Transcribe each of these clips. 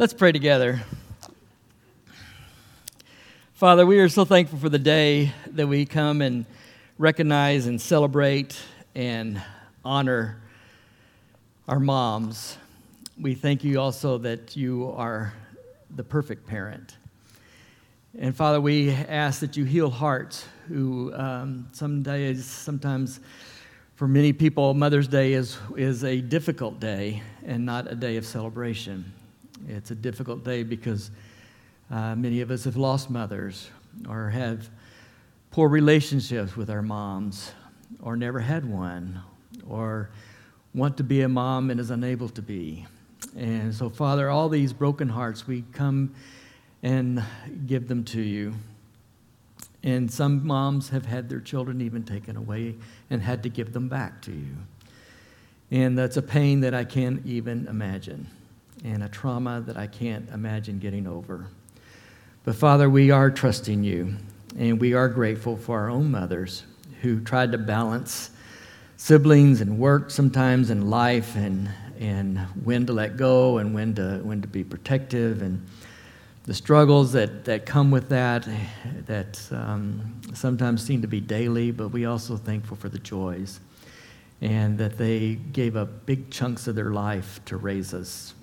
Let's pray together. Father, we are so thankful for the day that we come and recognize and celebrate and honor our moms. We thank you also that you are the perfect parent. And Father, we ask that you heal hearts who um, some days, sometimes for many people, Mother's Day is, is a difficult day and not a day of celebration. It's a difficult day because uh, many of us have lost mothers or have poor relationships with our moms or never had one or want to be a mom and is unable to be. And so, Father, all these broken hearts, we come and give them to you. And some moms have had their children even taken away and had to give them back to you. And that's a pain that I can't even imagine and a trauma that I can't imagine getting over. But Father, we are trusting you, and we are grateful for our own mothers who tried to balance siblings and work sometimes in life and, and when to let go and when to, when to be protective and the struggles that, that come with that that um, sometimes seem to be daily, but we also thankful for the joys and that they gave up big chunks of their life to raise us.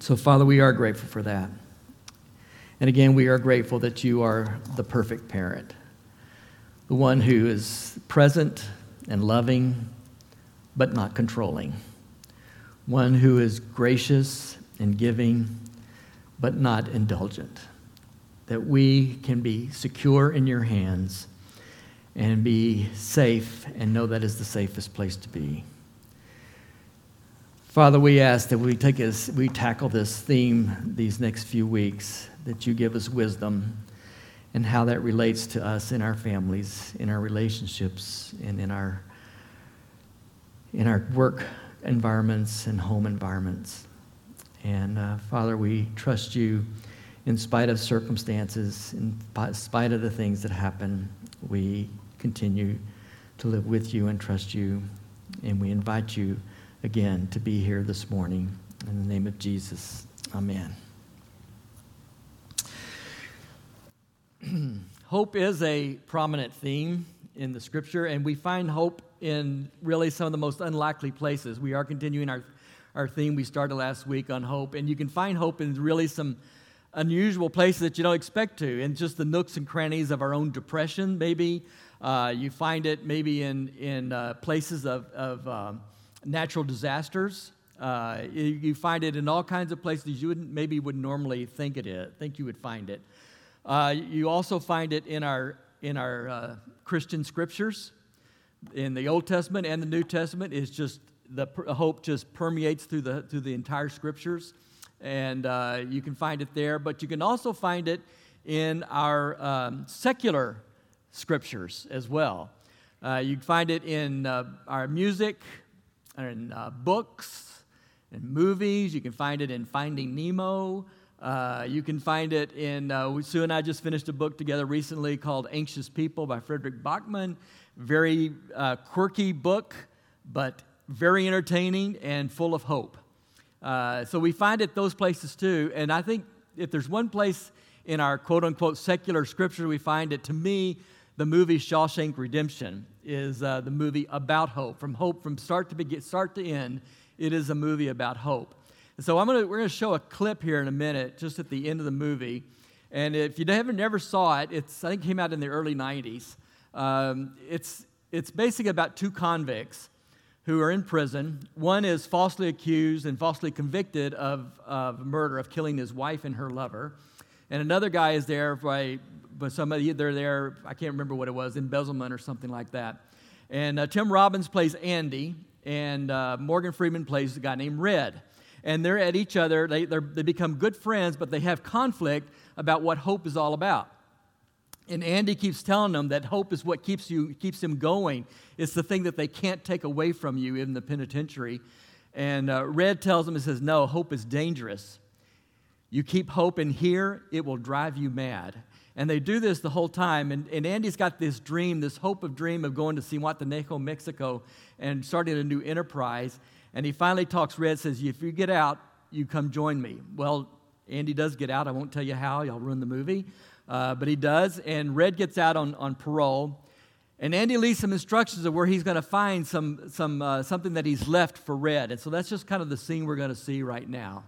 So, Father, we are grateful for that. And again, we are grateful that you are the perfect parent, the one who is present and loving, but not controlling, one who is gracious and giving, but not indulgent. That we can be secure in your hands and be safe and know that is the safest place to be. Father, we ask that we, take as, we tackle this theme these next few weeks, that you give us wisdom and how that relates to us in our families, in our relationships, and in our, in our work environments and home environments. And uh, Father, we trust you in spite of circumstances, in spite of the things that happen. We continue to live with you and trust you, and we invite you again to be here this morning. In the name of Jesus, amen. hope is a prominent theme in the scripture, and we find hope in really some of the most unlikely places. We are continuing our, our theme we started last week on hope, and you can find hope in really some unusual places that you don't expect to, in just the nooks and crannies of our own depression, maybe. Uh, you find it maybe in, in uh, places of, of um, natural disasters. Uh, you, find it in all kinds of places you wouldn't, maybe would normally think it is, think you would find it. Uh, you also find it in our, in our uh, Christian scriptures. In the Old Testament and the New Testament, is just the hope just permeates through the, through the entire scriptures. And uh, you can find it there, but you can also find it in our um, secular scriptures as well. Uh, you find it in uh, our music, in uh, books and movies. You can find it in Finding Nemo. Uh, you can find it in, uh, Sue and I just finished a book together recently called Anxious People by Fredrik Backman. Very uh, quirky book, but very entertaining and full of hope. Uh, so we find it those places too. And I think if there's one place in our quote unquote secular scripture we find it, to me, the movie Shawshank Redemption is uh, the movie about hope. From hope, from start to begin, start to end, it is a movie about hope. And so I'm gonna, we're going to show a clip here in a minute, just at the end of the movie. And if you haven't never saw it, it's I think it came out in the early 90s. Um, it's it's basically about two convicts who are in prison. One is falsely accused and falsely convicted of, of murder, of killing his wife and her lover. And another guy is there by but somebody they're there. I can't remember what it was, embezzlement or something like that. And uh, Tim Robbins plays Andy, and uh, Morgan Freeman plays a guy named Red. And they're at each other. They they become good friends, but they have conflict about what hope is all about. And Andy keeps telling them that hope is what keeps you keeps him going. It's the thing that they can't take away from you in the penitentiary. And uh, Red tells him, he says, No, hope is dangerous. You keep hope in here, it will drive you mad. And they do this the whole time. And, and Andy's got this dream, this hope of dream of going to Zihuatanejo, Mexico, and starting a new enterprise. And he finally talks Red, says, if you get out, you come join me. Well, Andy does get out. I won't tell you how, y'all ruin the movie. Uh, but he does, and Red gets out on, on parole. And Andy leaves some instructions of where he's going to find some, some, uh, something that he's left for Red. And so that's just kind of the scene we're going to see right now.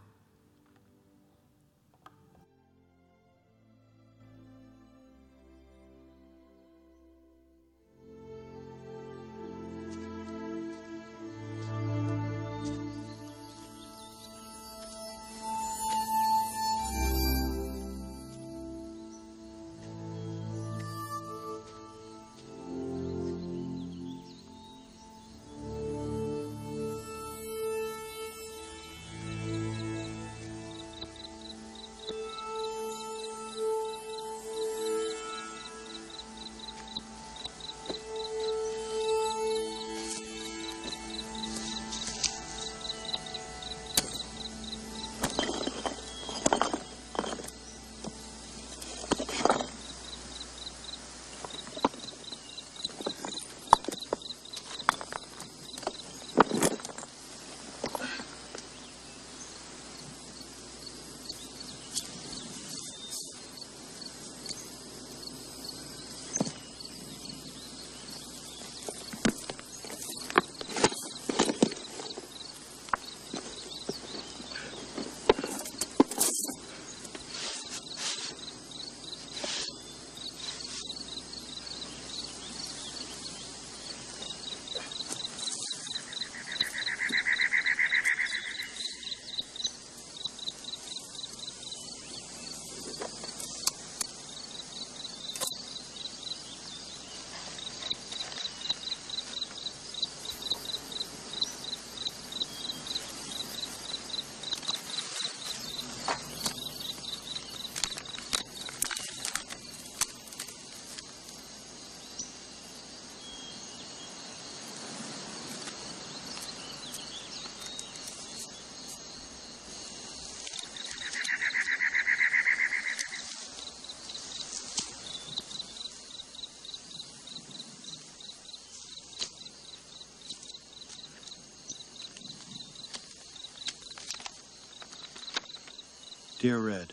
Dear Red,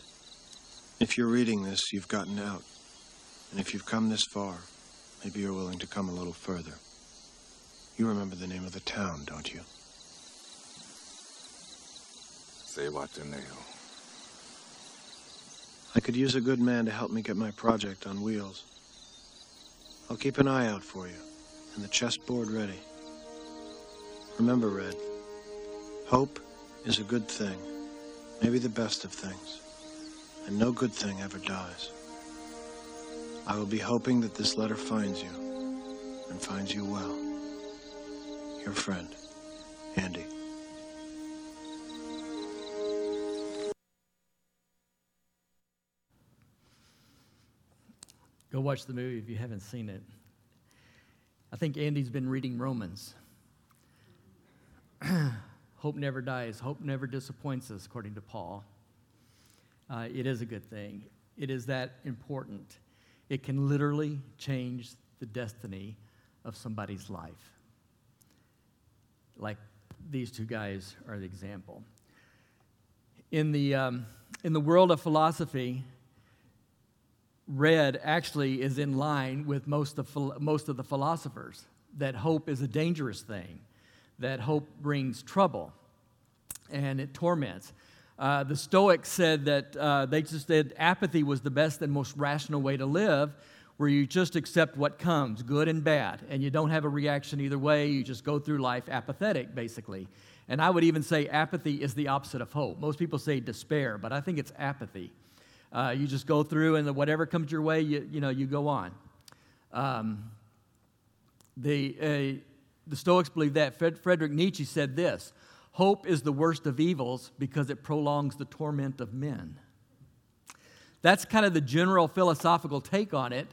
if you're reading this, you've gotten out. And if you've come this far, maybe you're willing to come a little further. You remember the name of the town, don't you? Zihuatanejo. I could use a good man to help me get my project on wheels. I'll keep an eye out for you, and the chessboard ready. Remember, Red, hope is a good thing maybe the best of things, and no good thing ever dies. I will be hoping that this letter finds you, and finds you well. Your friend, Andy. Go watch the movie if you haven't seen it. I think Andy's been reading Romans. Hope never dies. Hope never disappoints us, according to Paul. Uh, it is a good thing. It is that important. It can literally change the destiny of somebody's life. Like these two guys are the example. In the, um, in the world of philosophy, red actually is in line with most of, most of the philosophers that hope is a dangerous thing that hope brings trouble and it torments. Uh, the Stoics said that uh, they just said apathy was the best and most rational way to live, where you just accept what comes, good and bad, and you don't have a reaction either way. You just go through life apathetic, basically. And I would even say apathy is the opposite of hope. Most people say despair, but I think it's apathy. Uh, you just go through, and whatever comes your way, you, you know, you go on. Um, the, the Stoics believe that. Fred, Frederick Nietzsche said this Hope is the worst of evils because it prolongs the torment of men. That's kind of the general philosophical take on it.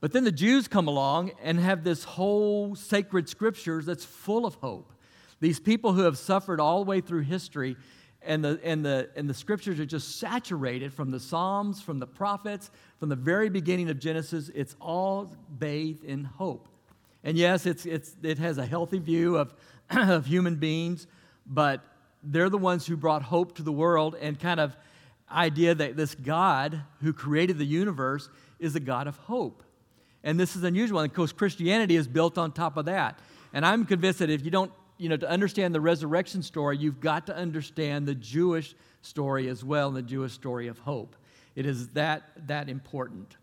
But then the Jews come along and have this whole sacred scriptures that's full of hope. These people who have suffered all the way through history, and the, and, the, and the scriptures are just saturated from the Psalms, from the prophets, from the very beginning of Genesis. It's all bathed in hope. And yes, it's, it's, it has a healthy view of, of human beings, but they're the ones who brought hope to the world and kind of idea that this God who created the universe is a God of hope. And this is unusual. And of course, Christianity is built on top of that. And I'm convinced that if you don't, you know, to understand the resurrection story, you've got to understand the Jewish story as well, and the Jewish story of hope. It is that, that important.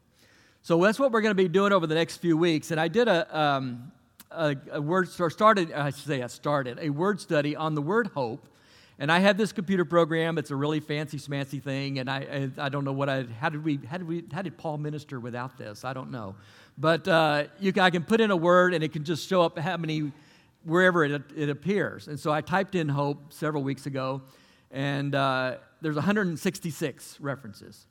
So that's what we're going to be doing over the next few weeks. And I did a, um, a, a word, or started, I should say I started, a word study on the word hope. And I had this computer program. It's a really fancy, smancy thing. And I, I, I don't know what I, how did we, how did we, how did Paul minister without this? I don't know. But uh, you can, I can put in a word and it can just show up how many, wherever it, it appears. And so I typed in hope several weeks ago, and uh, there's 166 references.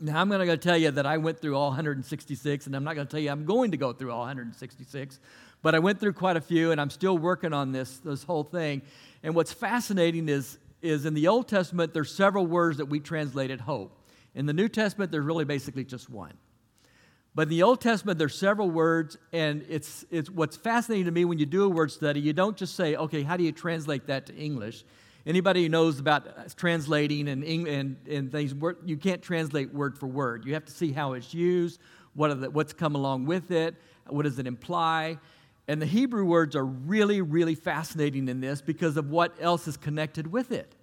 Now, I'm going to tell you that I went through all 166, and I'm not going to tell you I'm going to go through all 166, but I went through quite a few, and I'm still working on this, this whole thing. And what's fascinating is, is in the Old Testament, there's several words that we translated hope. In the New Testament, there's really basically just one. But in the Old Testament, there's several words, and it's, it's what's fascinating to me when you do a word study, you don't just say, okay, how do you translate that to English? Anybody who knows about translating and, and, and things, you can't translate word for word. You have to see how it's used, what the, what's come along with it, what does it imply. And the Hebrew words are really, really fascinating in this because of what else is connected with it.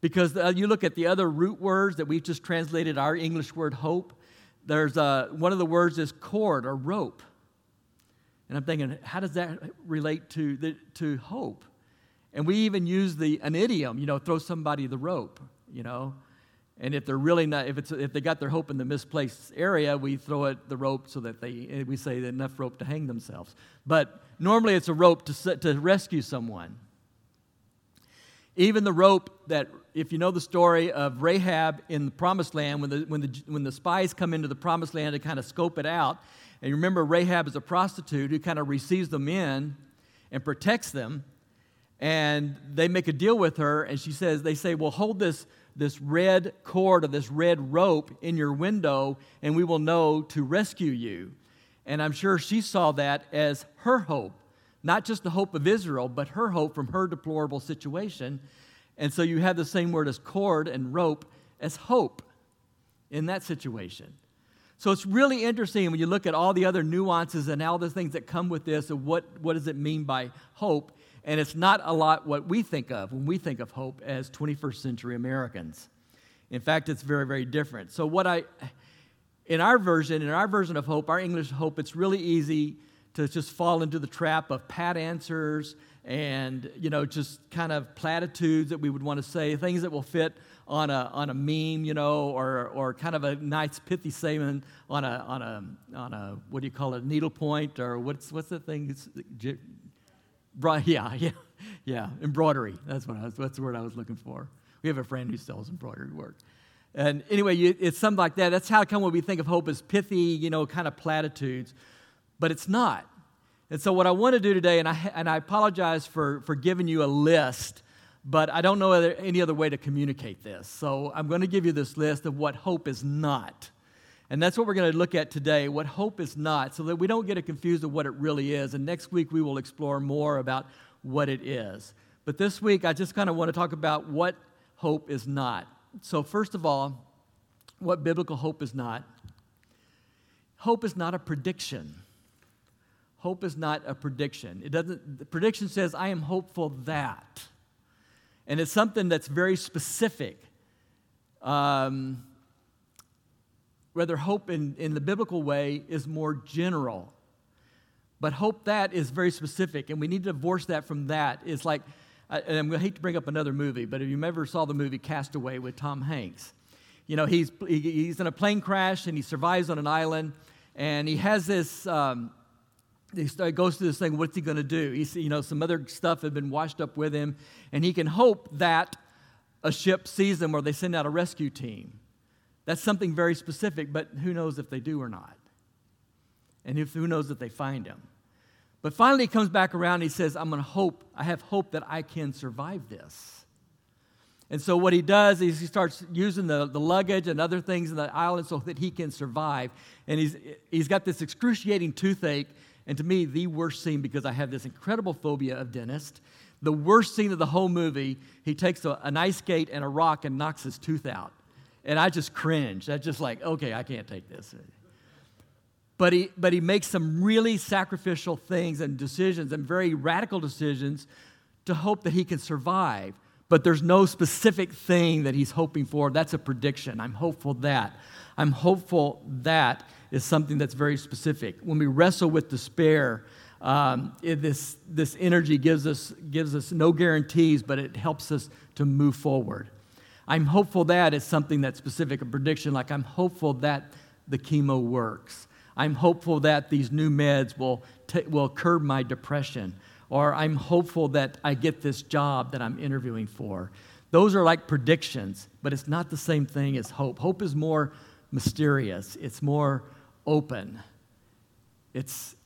Because uh, you look at the other root words that we've just translated our English word hope, there's a, uh, one of the words is cord or rope. And I'm thinking, how does that relate to, the, to hope? And we even use the, an idiom, you know, throw somebody the rope, you know. And if they're really not, if, it's, if they got their hope in the misplaced area, we throw it the rope so that they, eh, we say enough rope to hang themselves. But normally it's a rope to, to rescue someone. Even the rope that, if you know the story of Rahab in the promised land, when the, when the, when the spies come into the promised land to kind of scope it out, and you remember Rahab is a prostitute who kind of receives them in and protects them and they make a deal with her and she says they say well hold this this red cord or this red rope in your window and we will know to rescue you. And i'm sure she saw that as her hope not just the hope of israel but her hope from her deplorable situation. And so you have the same word as cord and rope as hope in that situation. So it's really interesting when you look at all the other nuances and all the things that come with this and what, what does it mean by hope and it's not a lot what we think of when we think of hope as 21st century Americans. In fact, it's very, very different. So, what I, in our version, in our version of hope, our English hope, it's really easy to just fall into the trap of pat answers and, you know, just kind of platitudes that we would want to say, things that will fit on a, on a meme, you know, or, or kind of a nice pithy statement on a, on a, on a, what do you call it, needlepoint, or what's, what's the thing? yeah, yeah, yeah. Embroidery. That's what I was, that's the word I was looking for. We have a friend who sells embroidery work. And anyway, it's something like that. That's how come when we think of hope as pithy, you know, kind of platitudes, but it's not. And so, what I want to do today, and I, and I apologize for, for giving you a list, but I don't know any other way to communicate this. So, I'm going to give you this list of what hope is not. And that's what we're going to look at today what hope is not, so that we don't get it confused of what it really is. And next week we will explore more about what it is. But this week I just kind of want to talk about what hope is not. So, first of all, what biblical hope is not. Hope is not a prediction. Hope is not a prediction. It doesn't, the prediction says, I am hopeful that. And it's something that's very specific. Um, Rather, hope in, in the biblical way is more general. But hope that is very specific, and we need to divorce that from that. It's like, and I'm going to hate to bring up another movie, but if you ever saw the movie Castaway with Tom Hanks, you know, he's, he's in a plane crash and he survives on an island, and he has this, um, he goes through this thing, what's he going to do? He's, you know, some other stuff had been washed up with him, and he can hope that a ship sees him or they send out a rescue team. That's something very specific, but who knows if they do or not? And if, who knows if they find him? But finally, he comes back around and he says, I'm going to hope, I have hope that I can survive this. And so, what he does is he starts using the, the luggage and other things in the island so that he can survive. And he's, he's got this excruciating toothache, and to me, the worst scene because I have this incredible phobia of dentists The worst scene of the whole movie, he takes a, an ice skate and a rock and knocks his tooth out. And I just cringe. I just like, okay, I can't take this. But he, but he makes some really sacrificial things and decisions and very radical decisions to hope that he can survive. But there's no specific thing that he's hoping for. That's a prediction. I'm hopeful that. I'm hopeful that is something that's very specific. When we wrestle with despair, um, this, this energy gives us, gives us no guarantees, but it helps us to move forward. I'm hopeful that is something that's specific, a prediction, like I'm hopeful that the chemo works. I'm hopeful that these new meds will, t- will curb my depression. Or I'm hopeful that I get this job that I'm interviewing for. Those are like predictions, but it's not the same thing as hope. Hope is more mysterious, it's more open. It's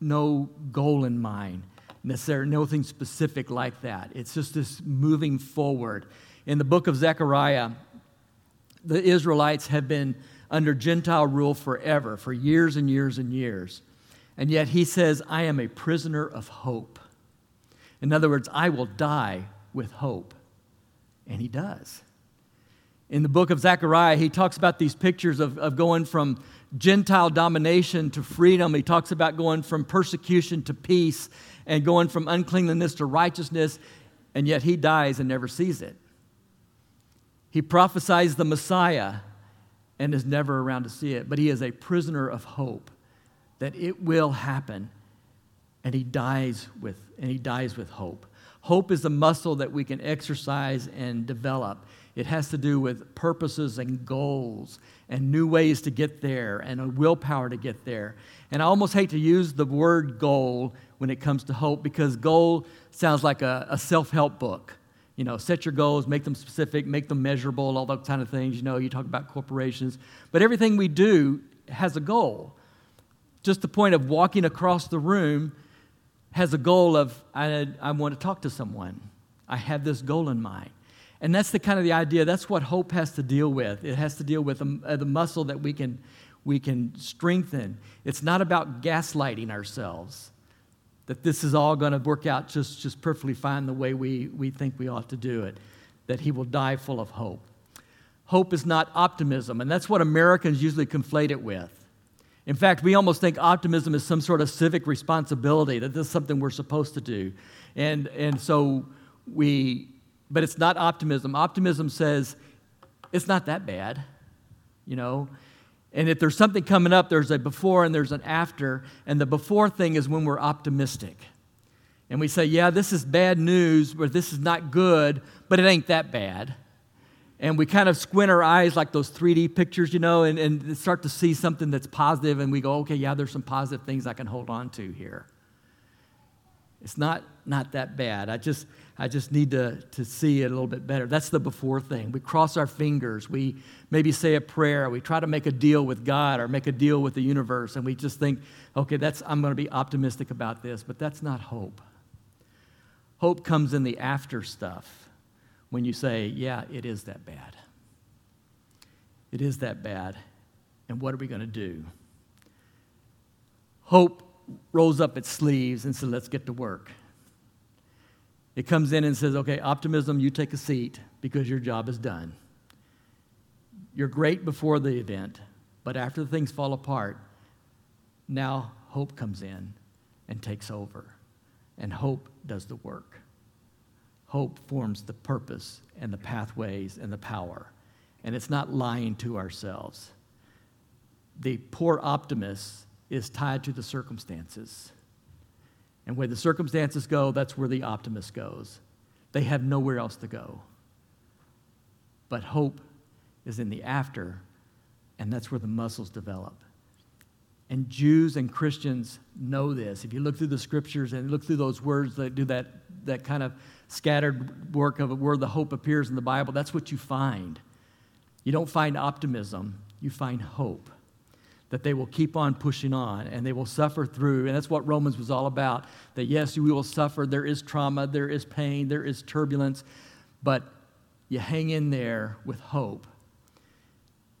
no goal in mind, necessarily, nothing specific like that. It's just this moving forward. In the book of Zechariah, the Israelites have been under Gentile rule forever, for years and years and years. And yet he says, I am a prisoner of hope. In other words, I will die with hope. And he does. In the book of Zechariah, he talks about these pictures of, of going from Gentile domination to freedom. He talks about going from persecution to peace and going from uncleanliness to righteousness, and yet he dies and never sees it. He prophesies the Messiah and is never around to see it, but he is a prisoner of hope that it will happen and he dies with and he dies with hope. Hope is a muscle that we can exercise and develop. It has to do with purposes and goals and new ways to get there and a willpower to get there. And I almost hate to use the word goal when it comes to hope because goal sounds like a, a self help book. You know, set your goals, make them specific, make them measurable, all those kind of things. You know, you talk about corporations. But everything we do has a goal. Just the point of walking across the room has a goal of, I, I want to talk to someone. I have this goal in mind. And that's the kind of the idea, that's what hope has to deal with. It has to deal with the, uh, the muscle that we can, we can strengthen. It's not about gaslighting ourselves, that this is all going to work out just, just perfectly fine the way we, we think we ought to do it, that he will die full of hope. Hope is not optimism, and that's what Americans usually conflate it with. In fact, we almost think optimism is some sort of civic responsibility, that this is something we're supposed to do. And, and so we, but it's not optimism. Optimism says, it's not that bad, you know? And if there's something coming up, there's a before and there's an after. And the before thing is when we're optimistic. And we say, yeah, this is bad news, but this is not good, but it ain't that bad. And we kind of squint our eyes like those 3D pictures, you know, and, and start to see something that's positive, and we go, okay, yeah, there's some positive things I can hold on to here. It's not, not that bad. I just, I just need to, to see it a little bit better. That's the before thing. We cross our fingers. We maybe say a prayer. We try to make a deal with God or make a deal with the universe, and we just think, okay, that's, I'm going to be optimistic about this, but that's not hope. Hope comes in the after stuff when you say, yeah, it is that bad. It is that bad. And what are we going to do? Hope rolls up its sleeves and says, let's get to work. It comes in and says, okay, optimism, you take a seat because your job is done. You're great before the event, but after things fall apart, now hope comes in and takes over. And hope does the work. Hope forms the purpose and the pathways and the power. And it's not lying to ourselves. The poor optimist is tied to the circumstances. And where the circumstances go, that's where the optimist goes. They have nowhere else to go. But hope is in the after, and that's where the muscles develop. And Jews and Christians know this. If you look through the scriptures and look through those words that do that, that kind of scattered work of where the hope appears in the Bible, that's what you find. You don't find optimism, you find hope that they will keep on pushing on and they will suffer through. And that's what Romans was all about that yes, we will suffer. There is trauma, there is pain, there is turbulence, but you hang in there with hope.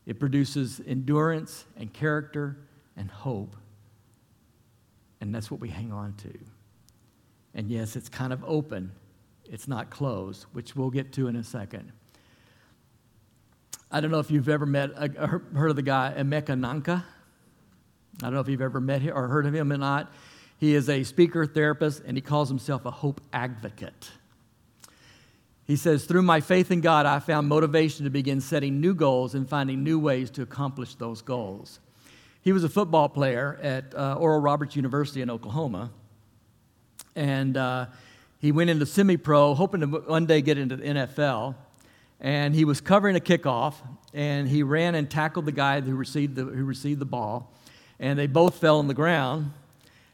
It produces endurance and character and hope. And that's what we hang on to. And yes, it's kind of open It's not closed, which we'll get to in a second. I don't know if you've ever met, uh, heard of the guy Emeka Nnaka. I don't know if you've ever met him or heard of him or not. He is a speaker, therapist, and he calls himself a hope advocate. He says, Through my faith in God, I found motivation to begin setting new goals and finding new ways to accomplish those goals. He was a football player at uh, Oral Roberts University in Oklahoma. And uh, he went into semi pro, hoping to one day get into the NFL. And he was covering a kickoff, and he ran and tackled the guy who received the, who received the ball. And they both fell on the ground.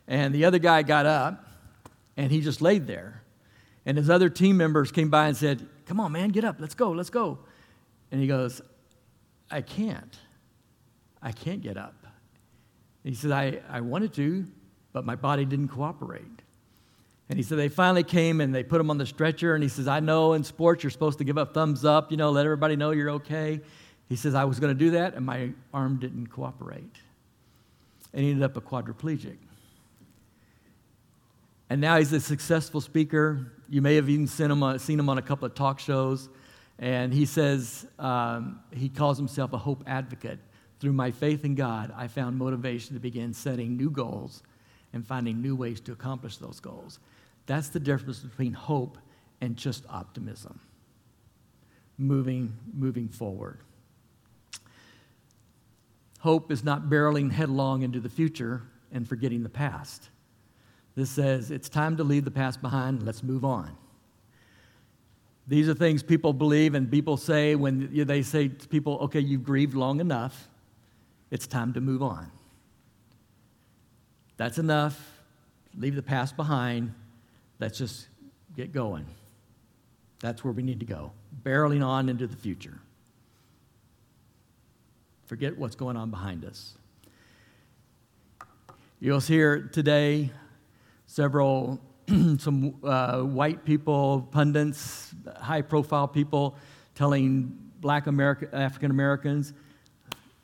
And the other guy got up, and he just laid there. And his other team members came by and said, Come on, man, get up, let's go, let's go. And he goes, I can't. I can't get up. And he said, I, I wanted to, but my body didn't cooperate. And he said, they finally came and they put him on the stretcher. And he says, I know in sports you're supposed to give a thumbs up, you know, let everybody know you're okay. He says, I was going to do that, and my arm didn't cooperate. And he ended up a quadriplegic. And now he's a successful speaker. You may have even seen him, on, seen him on a couple of talk shows. And he says, um, he calls himself a hope advocate. Through my faith in God, I found motivation to begin setting new goals and finding new ways to accomplish those goals. That's the difference between hope and just optimism. Moving, moving forward. Hope is not barreling headlong into the future and forgetting the past. This says it's time to leave the past behind, let's move on. These are things people believe and people say when they say to people, okay, you've grieved long enough, it's time to move on. That's enough. Leave the past behind. Let's just get going. That's where we need to go, barreling on into the future. Forget what's going on behind us. You'll hear today several some uh, white people, pundits, high profile people telling black America, African Americans,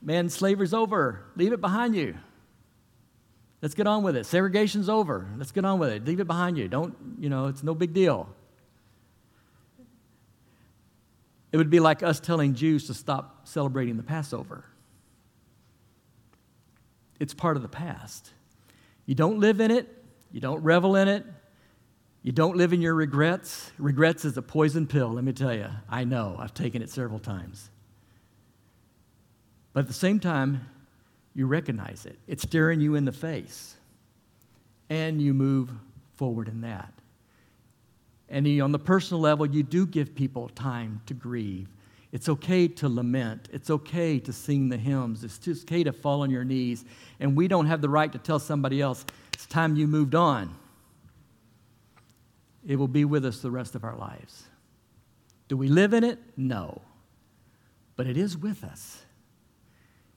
man, slavery's over. Leave it behind you. Let's get on with it. Segregation's over. Let's get on with it. Leave it behind you. Don't, you know, it's no big deal. It would be like us telling Jews to stop celebrating the Passover. It's part of the past. You don't live in it, you don't revel in it. You don't live in your regrets. Regrets is a poison pill, let me tell you. I know, I've taken it several times. But at the same time, you recognize it. It's staring you in the face. And you move forward in that. And on the personal level, you do give people time to grieve. It's okay to lament. It's okay to sing the hymns. It's okay to fall on your knees. And we don't have the right to tell somebody else, it's time you moved on. It will be with us the rest of our lives. Do we live in it? No. But it is with us.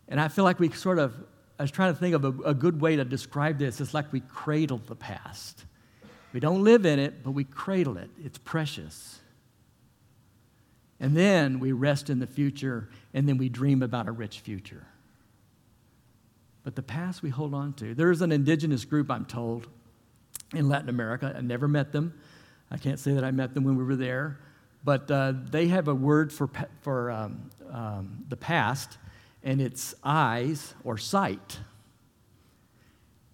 And I feel like we sort of, I was trying to think of a, a good way to describe this. It's like we cradle the past. We don't live in it, but we cradle it. It's precious. And then we rest in the future, and then we dream about a rich future. But the past we hold on to. There is an indigenous group, I'm told, in Latin America. I never met them. I can't say that I met them when we were there. But uh, they have a word for, for um, um, the past, and it's eyes or sight.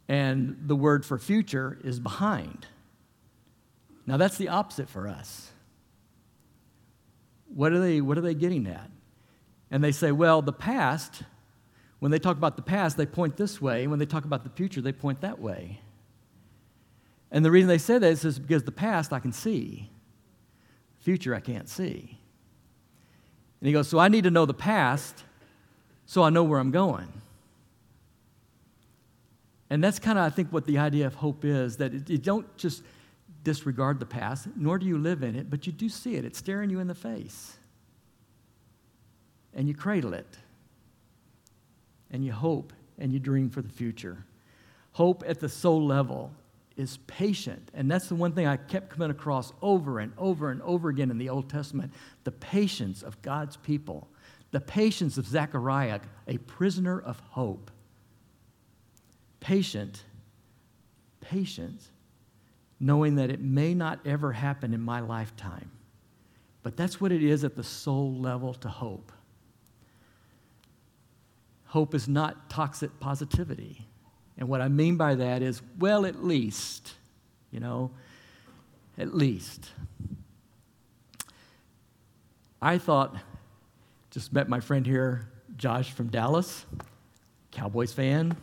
And the word for future is behind. Now, that's the opposite for us. What are they, what are they getting at? And they say, well, the past when they talk about the past, they point this way. And When they talk about the future, they point that way. And the reason they say that is because the past I can see, future I can't see. And he goes, So I need to know the past so I know where I'm going. And that's kind of, I think, what the idea of hope is that you don't just disregard the past, nor do you live in it, but you do see it. It's staring you in the face. And you cradle it and you hope and you dream for the future. Hope at the soul level is patient. And that's the one thing I kept coming across over and over and over again in the Old Testament the patience of God's people, the patience of Zechariah, a prisoner of hope. Patient, patient, knowing that it may not ever happen in my lifetime. But that's what it is at the soul level to hope. Hope is not toxic positivity. And what I mean by that is, well, at least, you know, at least. I thought, just met my friend here, Josh from Dallas, Cowboys fan.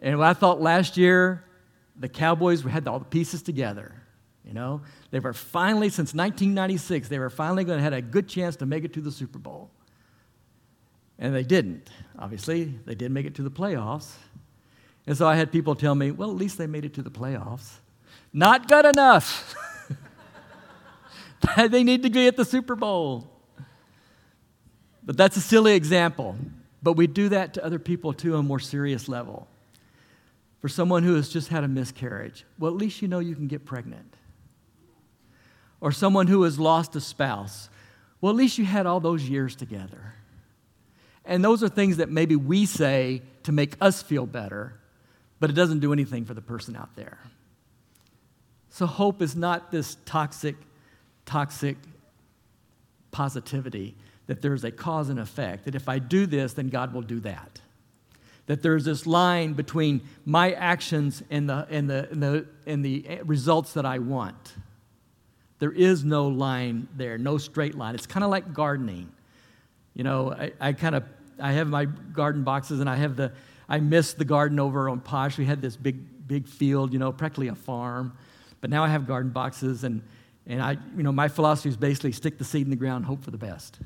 And I thought last year the Cowboys had all the pieces together. You know, they were finally, since 1996, they were finally going to have a good chance to make it to the Super Bowl. And they didn't. Obviously, they did make it to the playoffs. And so I had people tell me, well, at least they made it to the playoffs. Not good enough. they need to be at the Super Bowl. But that's a silly example. But we do that to other people too on a more serious level. For someone who has just had a miscarriage, well, at least you know you can get pregnant. Or someone who has lost a spouse, well, at least you had all those years together. And those are things that maybe we say to make us feel better, but it doesn't do anything for the person out there. So hope is not this toxic, toxic positivity that there's a cause and effect, that if I do this, then God will do that. That there's this line between my actions and the, and the, and the, and the results that I want. There is no line there, no straight line. It's kind of like gardening. You know, I, I kind of I have my garden boxes and I have the I miss the garden over on Posh. We had this big big field, you know, practically a farm. But now I have garden boxes and and I you know my philosophy is basically stick the seed in the ground, hope for the best.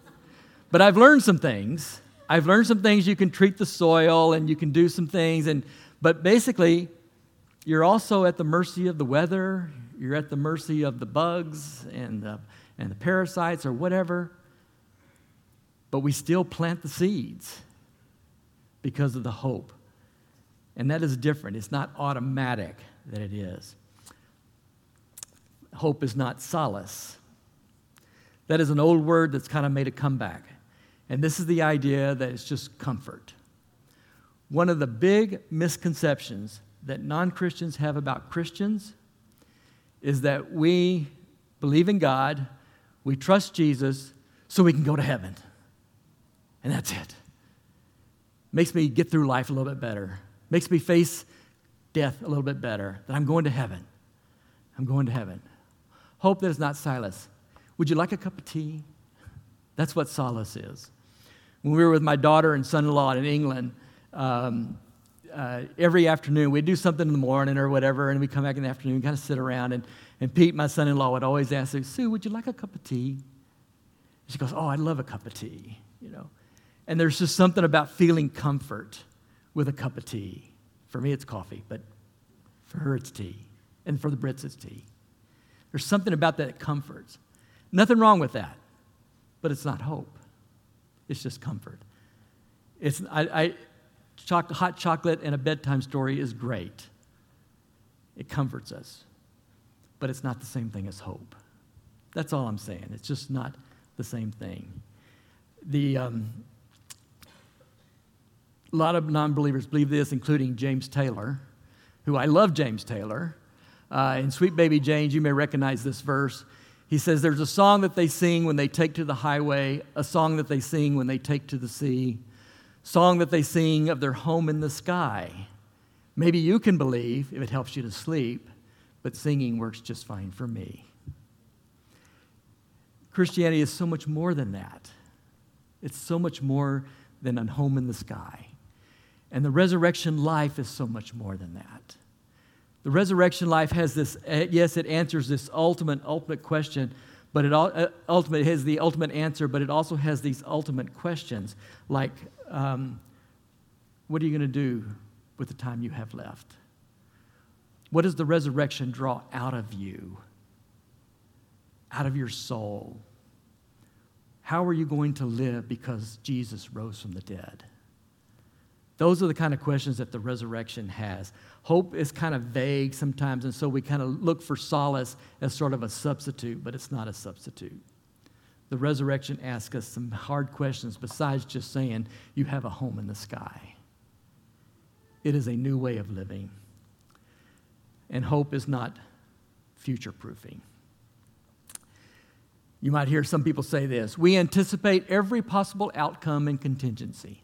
but I've learned some things. I've learned some things you can treat the soil and you can do some things and but basically you're also at the mercy of the weather, you're at the mercy of the bugs and the, and the parasites or whatever but we still plant the seeds because of the hope. And that is different. It's not automatic that it is. Hope is not solace. That is an old word that's kind of made a comeback. And this is the idea that it's just comfort. One of the big misconceptions that non Christians have about Christians is that we believe in God, we trust Jesus, so we can go to heaven. And that's it. Makes me get through life a little bit better. Makes me face death a little bit better. That I'm going to heaven. I'm going to heaven. Hope that is not solace. Would you like a cup of tea? That's what solace is. When we were with my daughter and son in law in England, um, uh, every afternoon we'd do something in the morning or whatever, and we'd come back in the afternoon, and kind of sit around. And, and Pete, my son in law, would always ask, her, Sue, would you like a cup of tea? She goes, Oh, I'd love a cup of tea, you know. And there's just something about feeling comfort with a cup of tea. For me, it's coffee, but for her, it's tea. And for the Brits, it's tea. There's something about that that comforts. Nothing wrong with that, but it's not hope. It's just comfort. It's, I, I choc- hot chocolate and a bedtime story is great. It comforts us, but it's not the same thing as hope. That's all I'm saying. It's just not the same thing. The, um, a lot of non believers believe this, including James Taylor, who I love James Taylor. Uh, in Sweet Baby James, you may recognize this verse. He says, There's a song that they sing when they take to the highway, a song that they sing when they take to the sea, song that they sing of their home in the sky. Maybe you can believe if it helps you to sleep, but singing works just fine for me. Christianity is so much more than that. It's so much more than a home in the sky. And the resurrection life is so much more than that. The resurrection life has this, eh, yes, it answers this ultimate, ultimate question, but it uh, ultimate has the ultimate answer, but it also has these ultimate questions like, um, what are you going to do with the time you have left? What does the resurrection draw out of you, out of your soul? How are you going to live because Jesus rose from the dead? Those are the kind of questions that the resurrection has. Hope is kind of vague sometimes, and so we kind of look for solace as sort of a substitute, but it's not a substitute. The resurrection asks us some hard questions besides just saying, You have a home in the sky. It is a new way of living. And hope is not future proofing. You might hear some people say this we anticipate every possible outcome and contingency.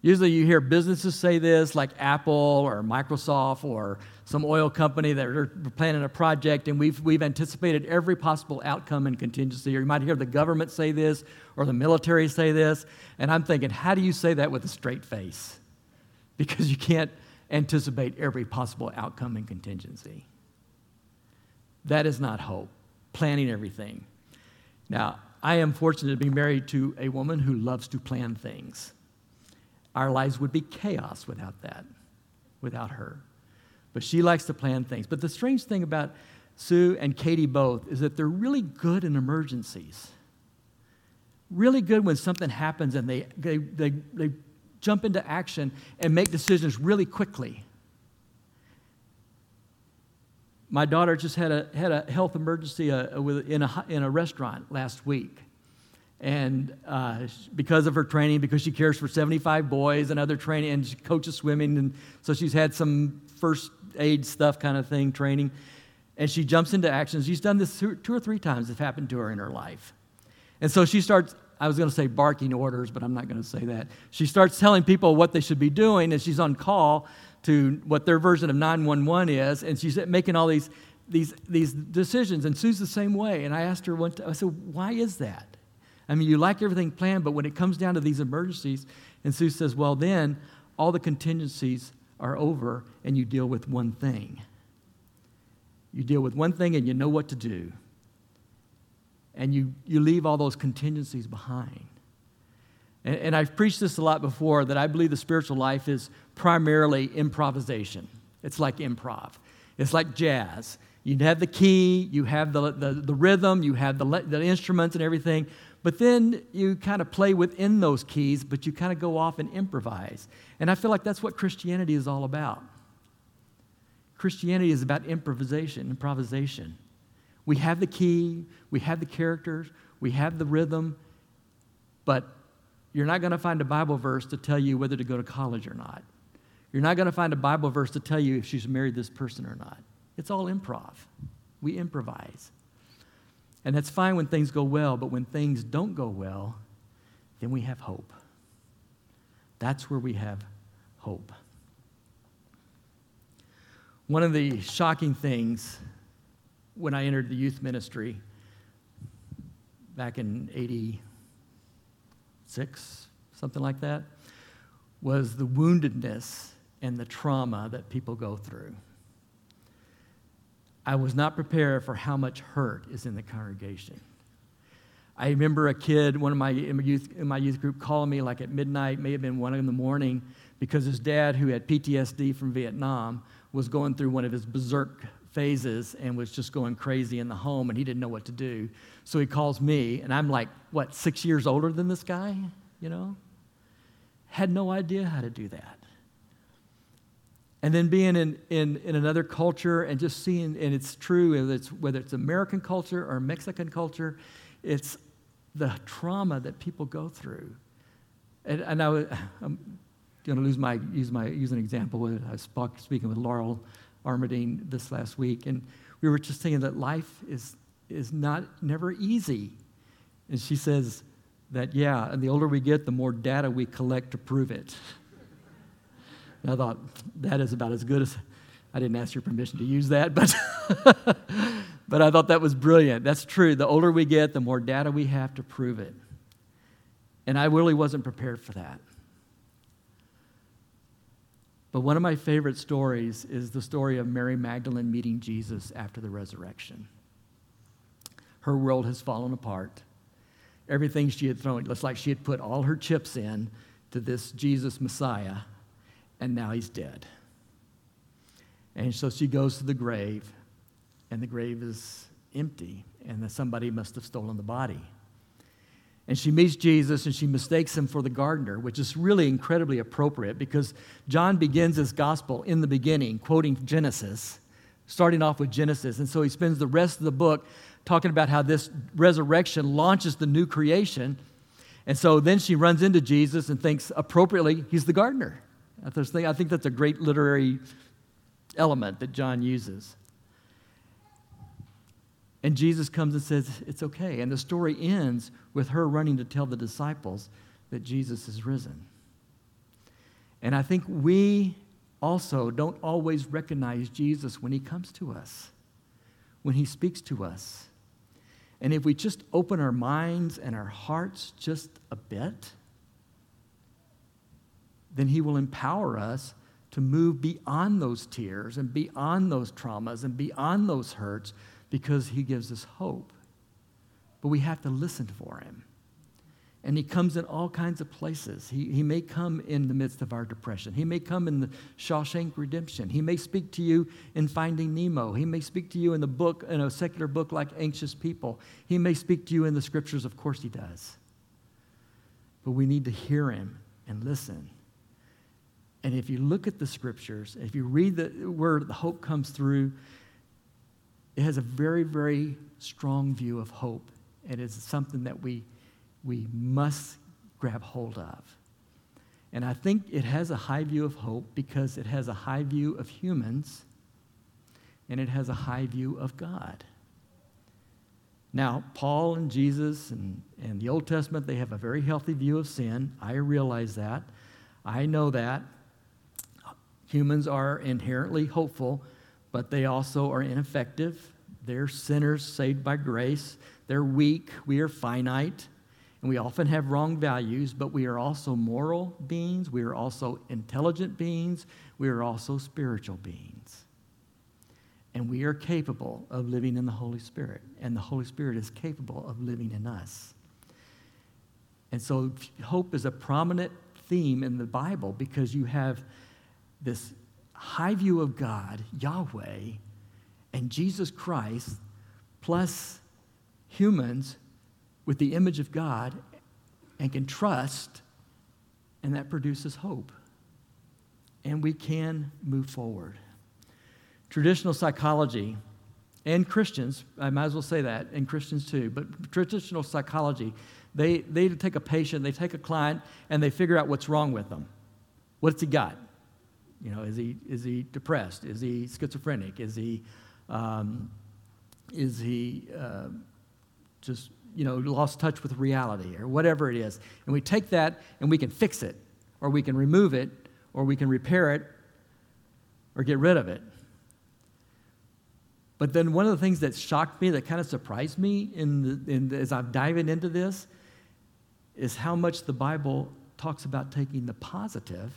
Usually you hear businesses say this, like Apple or Microsoft or some oil company that are planning a project, and we've, we've anticipated every possible outcome and contingency. Or you might hear the government say this or the military say this. And I'm thinking, how do you say that with a straight face? Because you can't anticipate every possible outcome and contingency. That is not hope, planning everything. Now, I am fortunate to be married to a woman who loves to plan things. Our lives would be chaos without that, without her. But she likes to plan things. But the strange thing about Sue and Katie both is that they're really good in emergencies. Really good when something happens and they, they, they, they jump into action and make decisions really quickly. My daughter just had a, had a health emergency uh, in, a, in a restaurant last week. And uh, because of her training, because she cares for 75 boys and other training, and she coaches swimming, and so she's had some first aid stuff kind of thing training. And she jumps into action. She's done this two, or three times. It's happened to her in her life. And so she starts, I was going to say barking orders, but I'm not going to say that. She starts telling people what they should be doing, and she's on call to what their version of 911 is, and she's making all these, these, these decisions. And Sue's the same way. And I asked her one time, I said, why is that? I mean, you like everything planned, but when it comes down to these emergencies, and Sue says, well, then all the contingencies are over, and you deal with one thing. You deal with one thing, and you know what to do. And you, you leave all those contingencies behind. And, and I've preached this a lot before that I believe the spiritual life is primarily improvisation. It's like improv, it's like jazz. You have the key, you have the, the, the rhythm, you have the, the instruments and everything, but then you kind of play within those keys, but you kind of go off and improvise. And I feel like that's what Christianity is all about. Christianity is about improvisation, improvisation. We have the key, we have the characters, we have the rhythm, but you're not going to find a Bible verse to tell you whether to go to college or not. You're not going to find a Bible verse to tell you if she's married this person or not. It's all improv. We improvise. And that's fine when things go well, but when things don't go well, then we have hope. That's where we have hope. One of the shocking things when I entered the youth ministry back in 86, something like that, was the woundedness and the trauma that people go through. I was not prepared for how much hurt is in the congregation. I remember a kid, one of my youth, in my youth group, calling me like at midnight, may have been one in the morning, because his dad, who had PTSD from Vietnam, was going through one of his berserk phases and was just going crazy in the home, and he didn't know what to do. So he calls me, and I'm like, what, six years older than this guy? You know? Had no idea how to do that. And then being in, in, in another culture and just seeing, and it's true, whether it's, whether it's American culture or Mexican culture, it's the trauma that people go through. And, and I, am going to lose my, use, my, use an example. I was speaking with Laurel Armadine this last week, and we were just saying that life is, is not never easy. And she says that, yeah, and the older we get, the more data we collect to prove it. And I thought, that is about as good as, I didn't ask your permission to use that, but, but I thought that was brilliant. That's true. The older we get, the more data we have to prove it. And I really wasn't prepared for that. But one of my favorite stories is the story of Mary Magdalene meeting Jesus after the resurrection. Her world has fallen apart. Everything she had thrown, it's like she had put all her chips in to this Jesus Messiah and now he's dead. And so she goes to the grave, and the grave is empty, and that somebody must have stolen the body. And she meets Jesus and she mistakes him for the gardener, which is really incredibly appropriate because John begins his gospel in the beginning, quoting Genesis, starting off with Genesis. And so he spends the rest of the book talking about how this resurrection launches the new creation. And so then she runs into Jesus and thinks appropriately, he's the gardener. I think that's a great literary element that John uses. And Jesus comes and says, It's okay. And the story ends with her running to tell the disciples that Jesus is risen. And I think we also don't always recognize Jesus when he comes to us, when he speaks to us. And if we just open our minds and our hearts just a bit, then he will empower us to move beyond those tears and beyond those traumas and beyond those hurts because he gives us hope. But we have to listen for him. And he comes in all kinds of places. He, he may come in the midst of our depression. He may come in the Shawshank Redemption. He may speak to you in Finding Nemo. He may speak to you in the book, in a secular book like Anxious People. He may speak to you in the scriptures. Of course, he does. But we need to hear him and listen. And if you look at the scriptures, if you read the where the hope comes through, it has a very, very strong view of hope. And It is something that we, we must grab hold of. And I think it has a high view of hope because it has a high view of humans and it has a high view of God. Now, Paul and Jesus and, and the Old Testament, they have a very healthy view of sin. I realize that. I know that. Humans are inherently hopeful, but they also are ineffective. They're sinners saved by grace. They're weak. We are finite. And we often have wrong values, but we are also moral beings. We are also intelligent beings. We are also spiritual beings. And we are capable of living in the Holy Spirit. And the Holy Spirit is capable of living in us. And so hope is a prominent theme in the Bible because you have this high view of God, Yahweh, and Jesus Christ, plus humans with the image of God and can trust, and that produces hope. And we can move forward. Traditional psychology and Christians, I might as well say that, and Christians too, but traditional psychology, they, they take a patient, they take a client, and they figure out what's wrong with them. What's he got? You know, is he, is he depressed? Is he schizophrenic? Is he, um, is he uh, just, you know, lost touch with reality or whatever it is? And we take that and we can fix it, or we can remove it, or we can repair it, or get rid of it. But then one of the things that shocked me, that kind of surprised me in the, in the, as I'm diving into this, is how much the Bible talks about taking the positive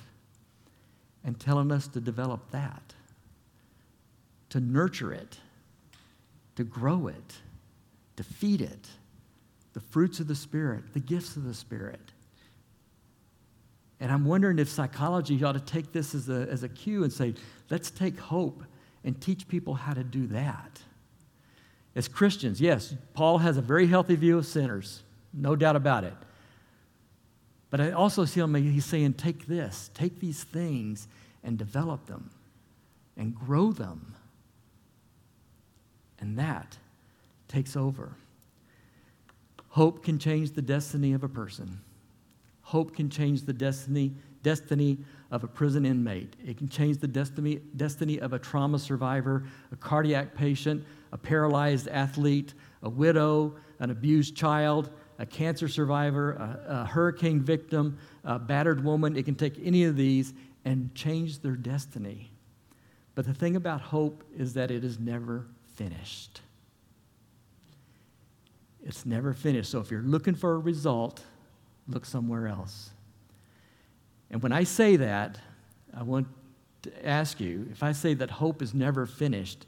and telling us to develop that, to nurture it, to grow it, to feed it, the fruits of the Spirit, the gifts of the Spirit. And I'm wondering if psychology ought to take this as a, as a cue and say, let's take hope and teach people how to do that. As Christians, yes, Paul has a very healthy view of sinners, no doubt about it. But I also see him, he's saying, take this, take these things and develop them and grow them. And that takes over. Hope can change the destiny of a person. Hope can change the destiny, destiny of a prison inmate. It can change the destiny, destiny of a trauma survivor, a cardiac patient, a paralyzed athlete, a widow, an abused child, a cancer survivor, a, a, hurricane victim, a battered woman. It can take any of these and change their destiny. But the thing about hope is that it is never finished. It's never finished. So if you're looking for a result, look somewhere else. And when I say that, I want to ask you if I say that hope is never finished,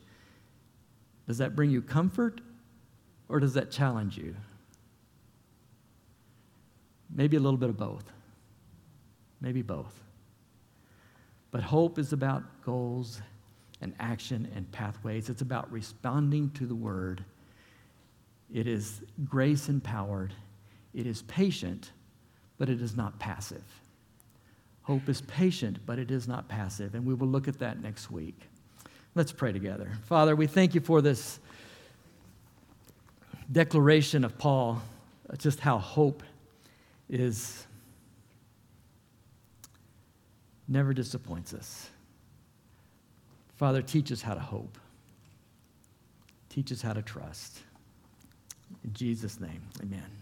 does that bring you comfort or does that challenge you? Maybe a little bit of both. Maybe both. But hope is about goals and action and pathways. It's about responding to the word. It is grace empowered. It is patient, but it is not passive. Hope is patient, but it is not passive. And we will look at that next week. Let's pray together. Father, we thank you for this declaration of Paul, just how hope is never disappoints us. Father, teach us how to hope. Teach us how to trust. In Jesus' name, amen.